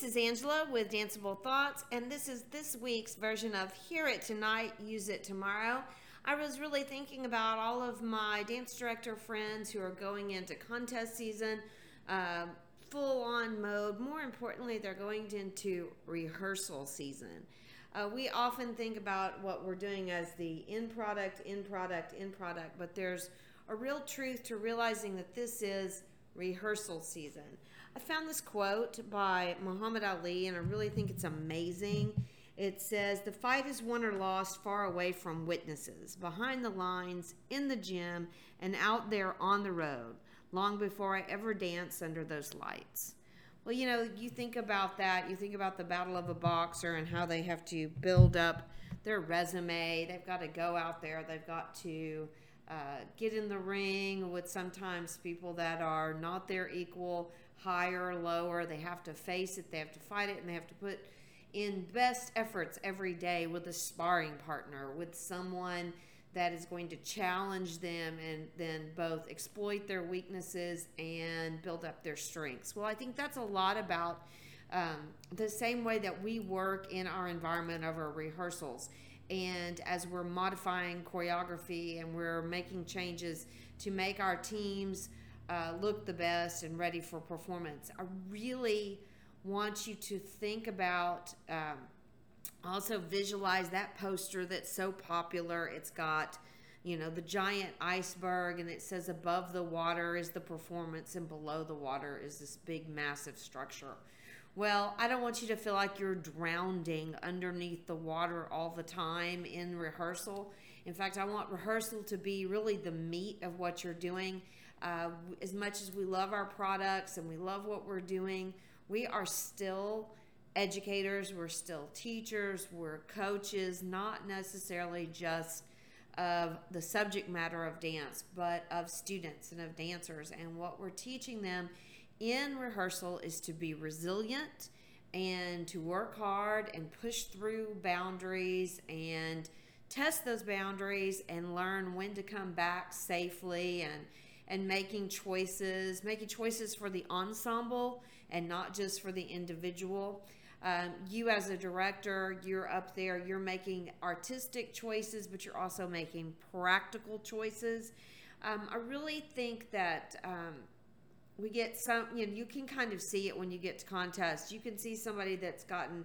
This is Angela with Danceable Thoughts, and this is this week's version of Hear It Tonight, Use It Tomorrow. I was really thinking about all of my dance director friends who are going into contest season, uh, full on mode. More importantly, they're going into rehearsal season. Uh, we often think about what we're doing as the end product, end product, end product, but there's a real truth to realizing that this is rehearsal season. I found this quote by Muhammad Ali, and I really think it's amazing. It says, The fight is won or lost far away from witnesses, behind the lines, in the gym, and out there on the road, long before I ever dance under those lights. Well, you know, you think about that. You think about the battle of a boxer and how they have to build up their resume. They've got to go out there, they've got to uh, get in the ring with sometimes people that are not their equal, higher lower. They have to face it, they have to fight it, and they have to put in best efforts every day with a sparring partner, with someone that is going to challenge them and then both exploit their weaknesses and build up their strengths. Well, I think that's a lot about um, the same way that we work in our environment of our rehearsals and as we're modifying choreography and we're making changes to make our teams uh, look the best and ready for performance, I really want you to think about. Um, also, visualize that poster that's so popular. It's got, you know, the giant iceberg, and it says above the water is the performance, and below the water is this big, massive structure. Well, I don't want you to feel like you're drowning underneath the water all the time in rehearsal. In fact, I want rehearsal to be really the meat of what you're doing. Uh, as much as we love our products and we love what we're doing, we are still educators, we're still teachers, we're coaches, not necessarily just of the subject matter of dance, but of students and of dancers. And what we're teaching them in rehearsal is to be resilient and to work hard and push through boundaries and test those boundaries and learn when to come back safely and and making choices making choices for the ensemble and not just for the individual. Um, you as a director you're up there you're making artistic choices but you're also making practical choices. Um, i really think that um, we get some you know you can kind of see it when you get to contests you can see somebody that's gotten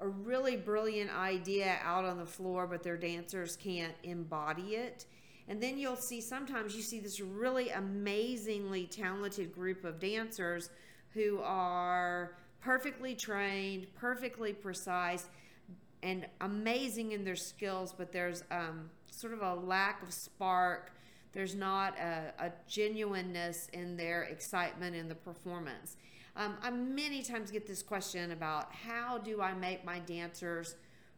a really brilliant idea out on the floor but their dancers can't embody it and then you'll see sometimes you see this really amazingly talented group of dancers who are perfectly trained perfectly precise and amazing in their skills but there's um, sort of a lack of spark there's not a, a genuineness in their excitement in the performance. Um, I many times get this question about how do I make my dancers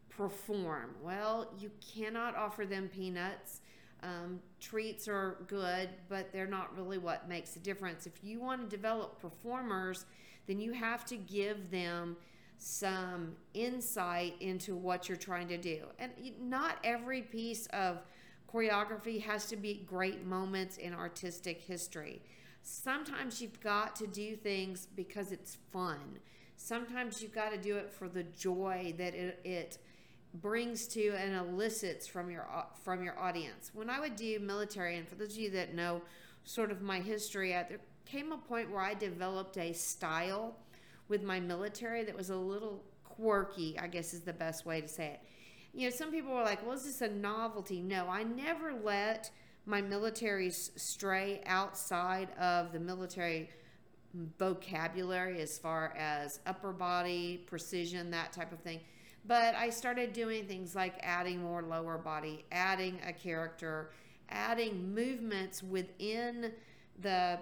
perform? Well, you cannot offer them peanuts. Um, treats are good, but they're not really what makes a difference. If you want to develop performers, then you have to give them some insight into what you're trying to do. And not every piece of Choreography has to be great moments in artistic history. Sometimes you've got to do things because it's fun. Sometimes you've got to do it for the joy that it, it brings to and elicits from your uh, from your audience. When I would do military, and for those of you that know sort of my history, there came a point where I developed a style with my military that was a little quirky. I guess is the best way to say it you know, some people were like, well, is this a novelty? No, I never let my military stray outside of the military vocabulary as far as upper body, precision, that type of thing. But I started doing things like adding more lower body, adding a character, adding movements within the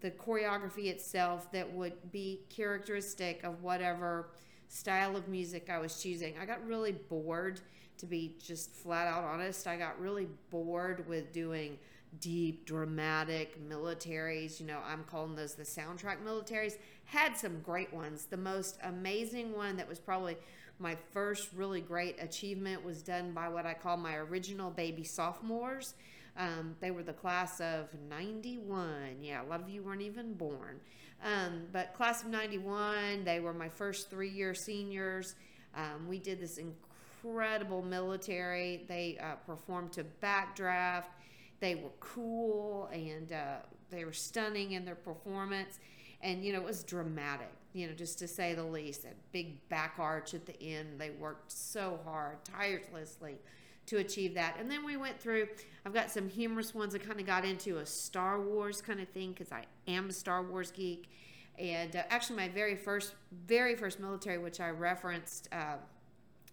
the choreography itself that would be characteristic of whatever style of music I was choosing. I got really bored, to be just flat out honest. I got really bored with doing deep, dramatic militaries. You know, I'm calling those the soundtrack militaries. Had some great ones. The most amazing one that was probably my first really great achievement was done by what I call my original baby sophomores. Um, they were the class of 91. Yeah, a lot of you weren't even born. Um, but class of 91, they were my first three year seniors. Um, we did this incredible military. They uh, performed to backdraft. They were cool and uh, they were stunning in their performance. And, you know, it was dramatic, you know, just to say the least. That big back arch at the end. They worked so hard, tirelessly to achieve that. And then we went through, I've got some humorous ones. I kind of got into a Star Wars kind of thing because I am a Star Wars geek. And uh, actually, my very first, very first military, which I referenced uh,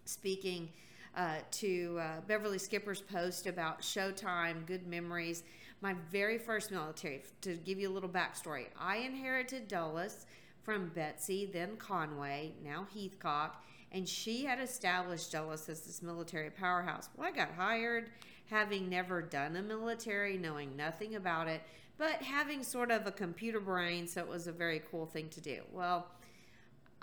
speaking uh, to uh, Beverly Skipper's post about Showtime, Good Memories. My very first military, to give you a little backstory, I inherited Dulles from Betsy, then Conway, now Heathcock and she had established Dulles as this military powerhouse. Well, I got hired having never done a military, knowing nothing about it, but having sort of a computer brain, so it was a very cool thing to do. Well,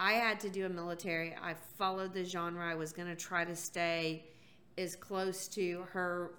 I had to do a military. I followed the genre. I was going to try to stay as close to her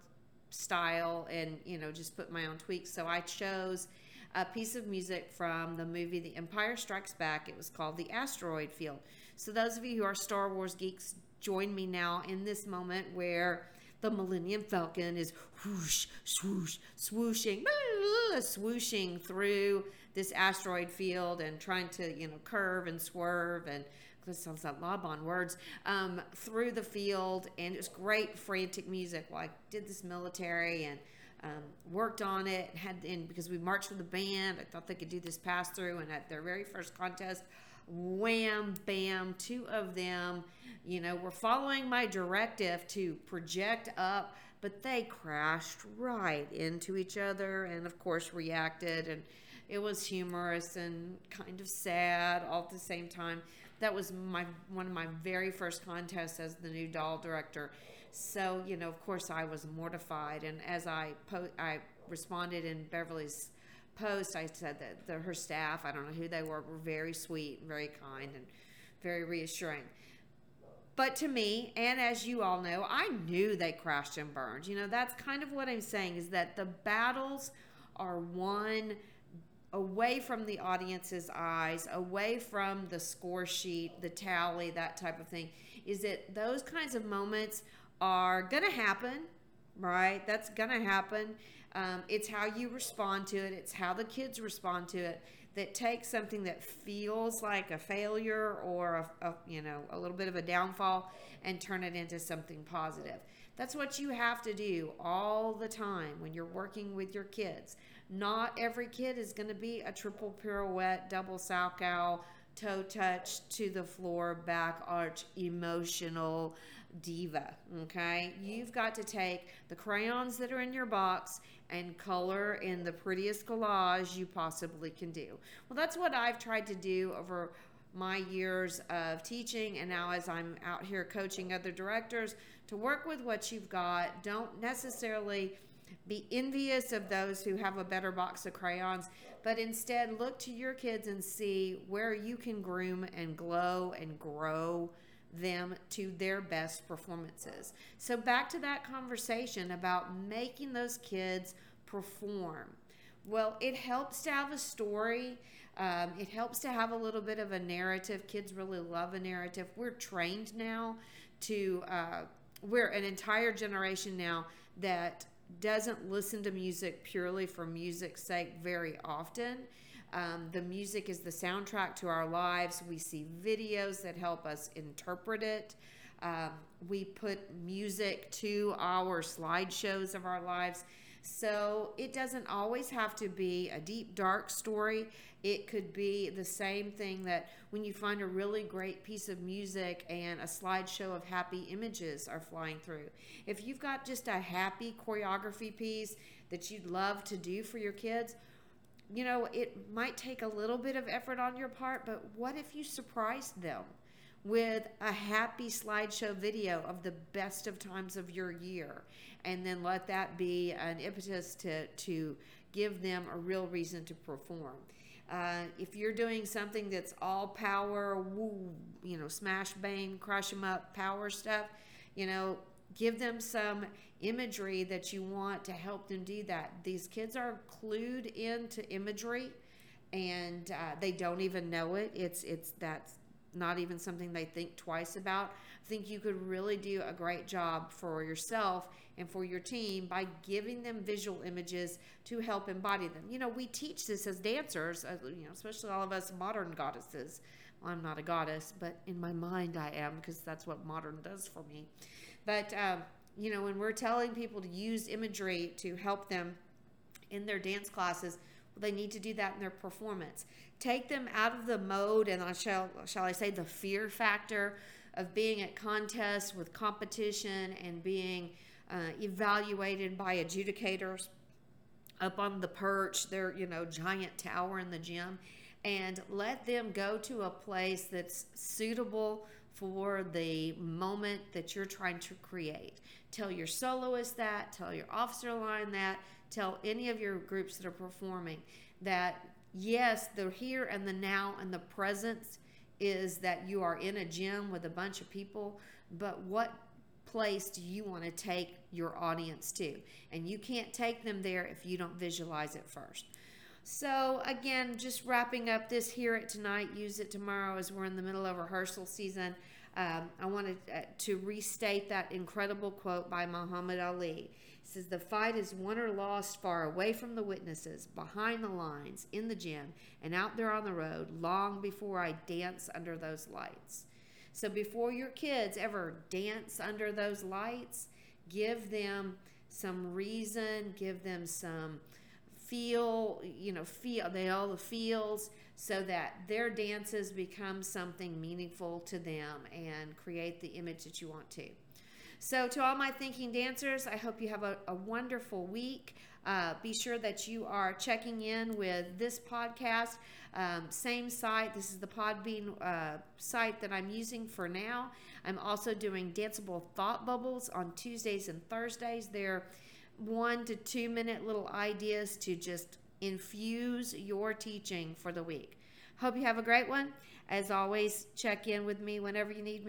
style and, you know, just put my own tweaks. So I chose a piece of music from the movie The Empire Strikes Back. It was called The Asteroid Field. So, those of you who are Star Wars geeks, join me now in this moment where the Millennium Falcon is whoosh, swoosh, swooshing, ah, swooshing through this asteroid field and trying to, you know, curve and swerve and this sounds like lob on words um, through the field. And it was great, frantic music. Well, I did this military and um, worked on it. Had and because we marched with a band, I thought they could do this pass through. And at their very first contest, wham, bam, two of them, you know, were following my directive to project up, but they crashed right into each other and, of course, reacted. And it was humorous and kind of sad all at the same time. That was my one of my very first contests as the new doll director. So, you know, of course, I was mortified. And as I po- I responded in Beverly's post, I said that the, her staff, I don't know who they were, were very sweet, and very kind, and very reassuring. But to me, and as you all know, I knew they crashed and burned. You know, that's kind of what I'm saying is that the battles are won away from the audience's eyes, away from the score sheet, the tally, that type of thing. Is that those kinds of moments are going to happen, right? That's going to happen. Um, it's how you respond to it, it's how the kids respond to it that takes something that feels like a failure or a, a, you know a little bit of a downfall and turn it into something positive that's what you have to do all the time when you're working with your kids not every kid is going to be a triple pirouette double salchow toe touch to the floor back arch emotional diva okay you've got to take the crayons that are in your box and color in the prettiest collage you possibly can do. Well, that's what I've tried to do over my years of teaching and now as I'm out here coaching other directors to work with what you've got. Don't necessarily be envious of those who have a better box of crayons, but instead look to your kids and see where you can groom and glow and grow them to their best performances. So, back to that conversation about making those kids perform. Well, it helps to have a story. Um, it helps to have a little bit of a narrative. Kids really love a narrative. We're trained now to, uh, we're an entire generation now that doesn't listen to music purely for music's sake very often. Um, the music is the soundtrack to our lives. We see videos that help us interpret it. Um, we put music to our slideshows of our lives. So it doesn't always have to be a deep, dark story. It could be the same thing that when you find a really great piece of music and a slideshow of happy images are flying through. If you've got just a happy choreography piece that you'd love to do for your kids, you know, it might take a little bit of effort on your part, but what if you surprised them with a happy slideshow video of the best of times of your year? And then let that be an impetus to, to give them a real reason to perform. Uh, if you're doing something that's all power, woo, you know, smash, bang, crush them up, power stuff, you know, give them some imagery that you want to help them do that. These kids are clued into imagery and uh, they don't even know it. It's it's that's not even something they think twice about. I think you could really do a great job for yourself and for your team by giving them visual images to help embody them. You know, we teach this as dancers, you know, especially all of us modern goddesses. Well, I'm not a goddess, but in my mind I am because that's what modern does for me. But um, you know, when we're telling people to use imagery to help them in their dance classes, they need to do that in their performance. Take them out of the mode, and I shall shall I say the fear factor of being at contests with competition and being uh, evaluated by adjudicators up on the perch, their you know giant tower in the gym, and let them go to a place that's suitable for the moment that you're trying to create. Tell your soloist that, tell your officer line that, tell any of your groups that are performing that yes, the here and the now and the presence is that you are in a gym with a bunch of people, but what place do you want to take your audience to? And you can't take them there if you don't visualize it first. So, again, just wrapping up this Hear It Tonight, Use It Tomorrow as we're in the middle of rehearsal season. Um, I wanted uh, to restate that incredible quote by Muhammad Ali. He says, The fight is won or lost far away from the witnesses, behind the lines, in the gym, and out there on the road long before I dance under those lights. So before your kids ever dance under those lights, give them some reason, give them some feel, you know, feel they all the feels so that their dances become something meaningful to them and create the image that you want to. So, to all my thinking dancers, I hope you have a, a wonderful week. Uh, be sure that you are checking in with this podcast. Um, same site. This is the Podbean uh, site that I'm using for now. I'm also doing danceable thought bubbles on Tuesdays and Thursdays. They're one to two minute little ideas to just infuse your teaching for the week. Hope you have a great one. As always, check in with me whenever you need me.